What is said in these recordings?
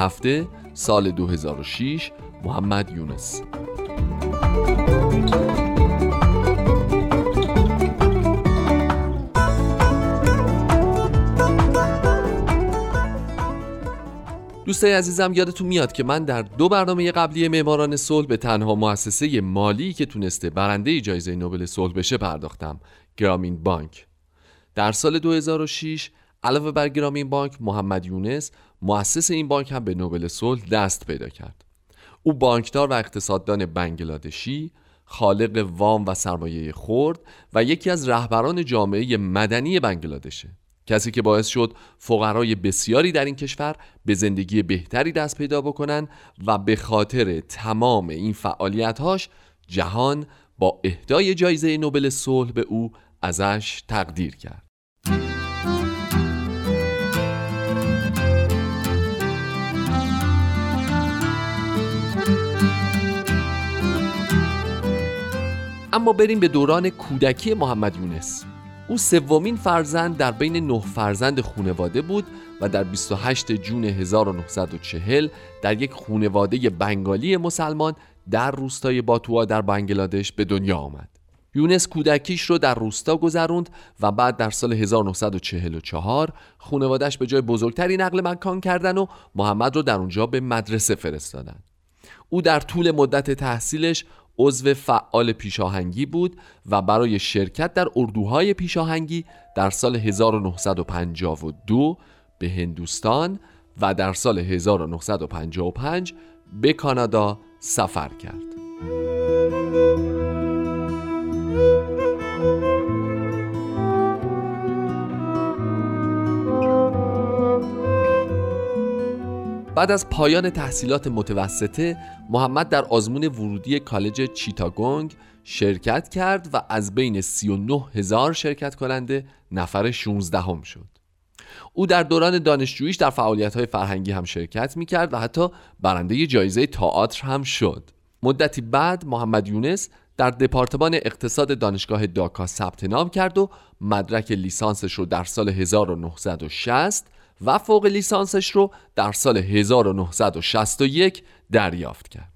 هفته سال 2006 محمد یونس. دوستای عزیزم یادتون میاد که من در دو برنامه قبلی معماران صلح به تنها مؤسسه مالی که تونسته برنده جایزه نوبل صلح بشه پرداختم گرامین بانک. در سال 2006 علاوه بر گرامین بانک محمد یونس مؤسس این بانک هم به نوبل صلح دست پیدا کرد. او بانکدار و اقتصاددان بنگلادشی خالق وام و سرمایه خرد و یکی از رهبران جامعه مدنی بنگلادشه. کسی که باعث شد فقرای بسیاری در این کشور به زندگی بهتری دست پیدا بکنن و به خاطر تمام این فعالیتهاش جهان با اهدای جایزه نوبل صلح به او ازش تقدیر کرد. اما بریم به دوران کودکی محمد یونس او سومین فرزند در بین نه فرزند خونواده بود و در 28 جون 1940 در یک خونواده بنگالی مسلمان در روستای باتوا در بنگلادش به دنیا آمد. یونس کودکیش رو در روستا گذروند و بعد در سال 1944 خونوادش به جای بزرگتری نقل مکان کردن و محمد رو در اونجا به مدرسه فرستادن. او در طول مدت تحصیلش عضو فعال پیشاهنگی بود و برای شرکت در اردوهای پیشاهنگی در سال 1952 به هندوستان و در سال 1955 به کانادا سفر کرد. بعد از پایان تحصیلات متوسطه محمد در آزمون ورودی کالج چیتاگونگ شرکت کرد و از بین 39 هزار شرکت کننده نفر 16 هم شد. او در دوران دانشجوییش در فعالیت های فرهنگی هم شرکت می کرد و حتی برنده جایزه تئاتر هم شد. مدتی بعد محمد یونس در دپارتمان اقتصاد دانشگاه داکا ثبت نام کرد و مدرک لیسانسش رو در سال 1960 و فوق لیسانسش رو در سال 1961 دریافت کرد.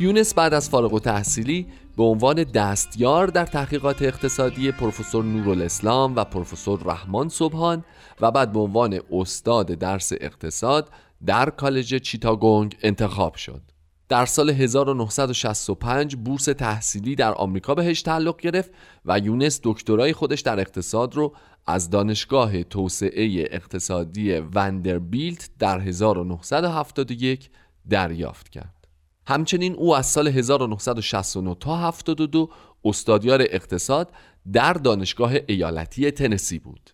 یونس بعد از فارغ و تحصیلی به عنوان دستیار در تحقیقات اقتصادی پروفسور نورالاسلام و پروفسور رحمان صبحان و بعد به عنوان استاد درس اقتصاد در کالج چیتاگونگ انتخاب شد در سال 1965 بورس تحصیلی در آمریکا بهش تعلق گرفت و یونس دکترای خودش در اقتصاد رو از دانشگاه توسعه اقتصادی وندربیلت در 1971 دریافت کرد. همچنین او از سال 1969 تا 72 استادیار اقتصاد در دانشگاه ایالتی تنسی بود.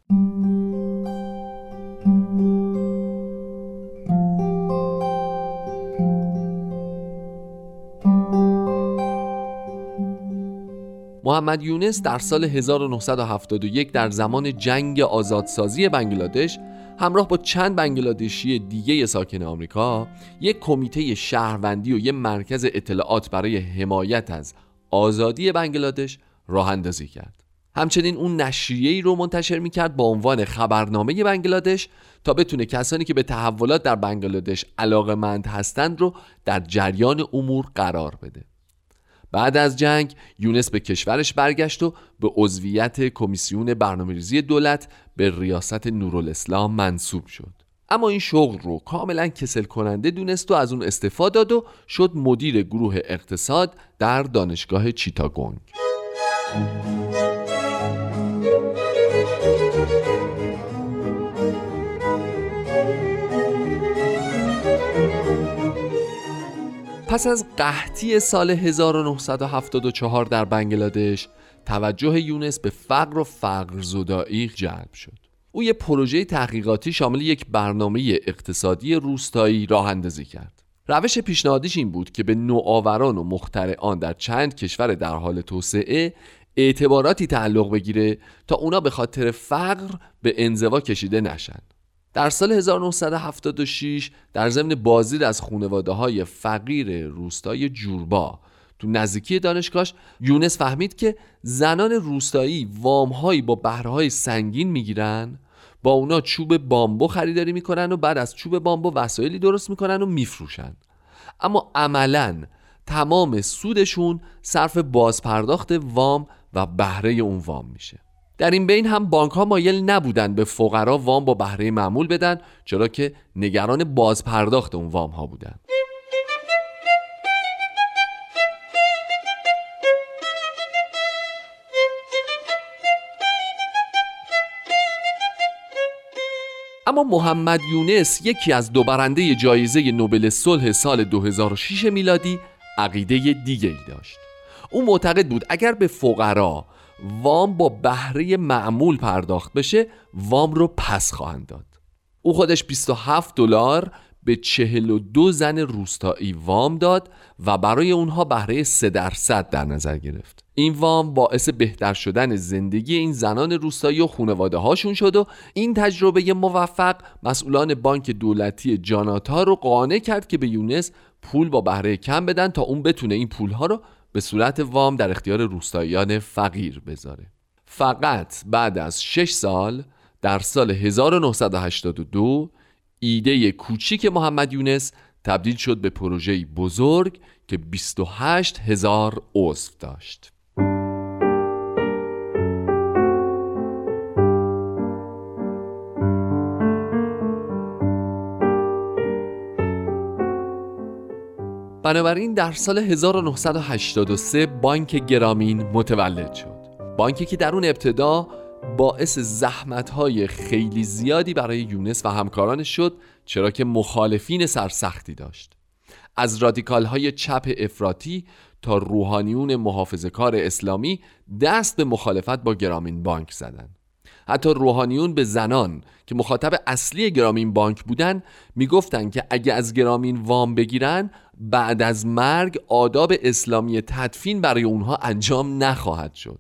محمد یونس در سال 1971 در زمان جنگ آزادسازی بنگلادش همراه با چند بنگلادشی دیگه ساکن آمریکا یک کمیته شهروندی و یک مرکز اطلاعات برای حمایت از آزادی بنگلادش راه اندازی کرد. همچنین اون نشریه رو منتشر می‌کرد با عنوان خبرنامه بنگلادش تا بتونه کسانی که به تحولات در بنگلادش علاقه مند هستند رو در جریان امور قرار بده. بعد از جنگ یونس به کشورش برگشت و به عضویت کمیسیون برنامه‌ریزی دولت به ریاست نورالاسلام منصوب شد. اما این شغل رو کاملا کسل کننده دونست و از اون استفاده داد و شد مدیر گروه اقتصاد در دانشگاه چیتاگونگ. پس از قحطی سال 1974 در بنگلادش توجه یونس به فقر و فقر زدایی جلب شد. او یک پروژه تحقیقاتی شامل یک برنامه اقتصادی روستایی راه اندازی کرد. روش پیشنهادیش این بود که به نوآوران و مخترعان در چند کشور در حال توسعه اعتباراتی تعلق بگیره تا اونا به خاطر فقر به انزوا کشیده نشن. در سال 1976 در ضمن بازدید از خانواده های فقیر روستای جوربا تو نزدیکی دانشگاهش یونس فهمید که زنان روستایی وامهایی با بهرهای سنگین می‌گیرن با اونا چوب بامبو خریداری می‌کنن و بعد از چوب بامبو وسایلی درست می‌کنن و میفروشن. اما عملا تمام سودشون صرف بازپرداخت وام و بهره اون وام میشه. در این بین هم بانک ها مایل نبودند به فقرا وام با بهره معمول بدن چرا که نگران بازپرداخت اون وام ها بودند. اما محمد یونس یکی از دو برنده جایزه نوبل صلح سال 2006 میلادی عقیده دیگه ای داشت. او معتقد بود اگر به فقرا وام با بهره معمول پرداخت بشه وام رو پس خواهند داد. او خودش 27 دلار به 42 زن روستایی وام داد و برای اونها بهره 3 درصد در نظر گرفت. این وام باعث بهتر شدن زندگی این زنان روستایی و خانواده هاشون شد و این تجربه موفق مسئولان بانک دولتی جاناتا رو قانع کرد که به یونس پول با بهره کم بدن تا اون بتونه این پول ها رو به صورت وام در اختیار روستاییان فقیر بذاره. فقط بعد از 6 سال در سال 1982 ایده کوچیک محمد یونس تبدیل شد به پروژه بزرگ که 28 هزار عضو داشت. بنابراین در سال 1983 بانک گرامین متولد شد بانکی که در اون ابتدا باعث زحمت های خیلی زیادی برای یونس و همکارانش شد چرا که مخالفین سرسختی داشت از رادیکال های چپ افراطی تا روحانیون محافظه کار اسلامی دست به مخالفت با گرامین بانک زدند. حتی روحانیون به زنان که مخاطب اصلی گرامین بانک بودن می‌گفتند که اگه از گرامین وام بگیرن بعد از مرگ آداب اسلامی تدفین برای اونها انجام نخواهد شد.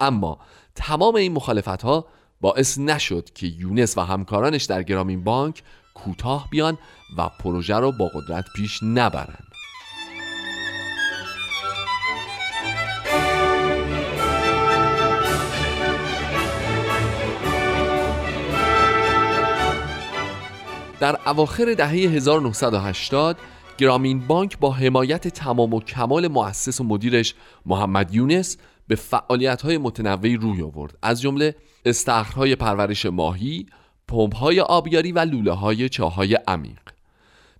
اما تمام این مخالفت ها باعث نشد که یونس و همکارانش در گرامین بانک کوتاه بیان و پروژه را با قدرت پیش نبرند. در اواخر دهه 1980 گرامین بانک با حمایت تمام و کمال مؤسس و مدیرش محمد یونس به فعالیت های متنوعی روی آورد. از جمله استخرهای پرورش ماهی، پمپ های آبیاری و لوله های چاهای عمیق.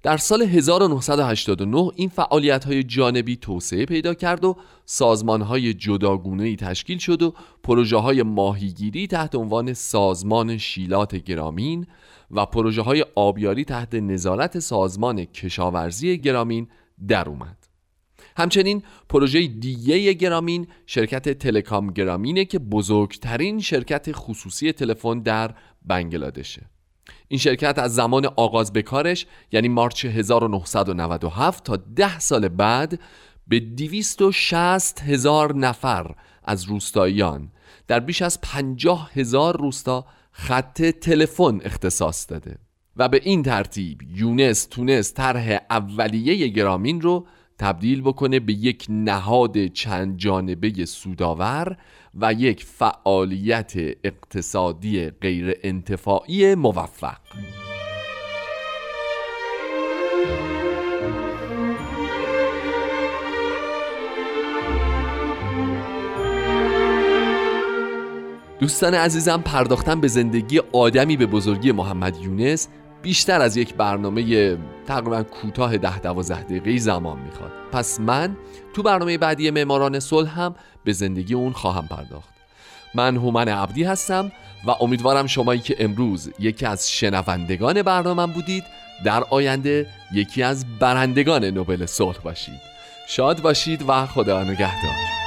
در سال 1989 این فعالیت های جانبی توسعه پیدا کرد و سازمان های جداگونه تشکیل شد و پروژه های ماهیگیری تحت عنوان سازمان شیلات گرامین و پروژه های آبیاری تحت نظارت سازمان کشاورزی گرامین در اومد. همچنین پروژه دیگه گرامین شرکت تلکام گرامینه که بزرگترین شرکت خصوصی تلفن در بنگلادشه. این شرکت از زمان آغاز به کارش یعنی مارچ 1997 تا ده سال بعد به 260 هزار نفر از روستاییان در بیش از 50 هزار روستا خط تلفن اختصاص داده. و به این ترتیب یونس تونست طرح اولیه گرامین رو تبدیل بکنه به یک نهاد چند جانبه سوداور و یک فعالیت اقتصادی غیر انتفاعی موفق. دوستان عزیزم پرداختن به زندگی آدمی به بزرگی محمد یونس بیشتر از یک برنامه تقریبا کوتاه ده دوازده دقیقه زمان می‌خواد. پس من تو برنامه بعدی معماران صلح هم به زندگی اون خواهم پرداخت. من هومن عبدی هستم و امیدوارم شمایی که امروز یکی از شنوندگان برنامه بودید در آینده یکی از برندگان نوبل صلح باشید. شاد باشید و خدا نگهدار.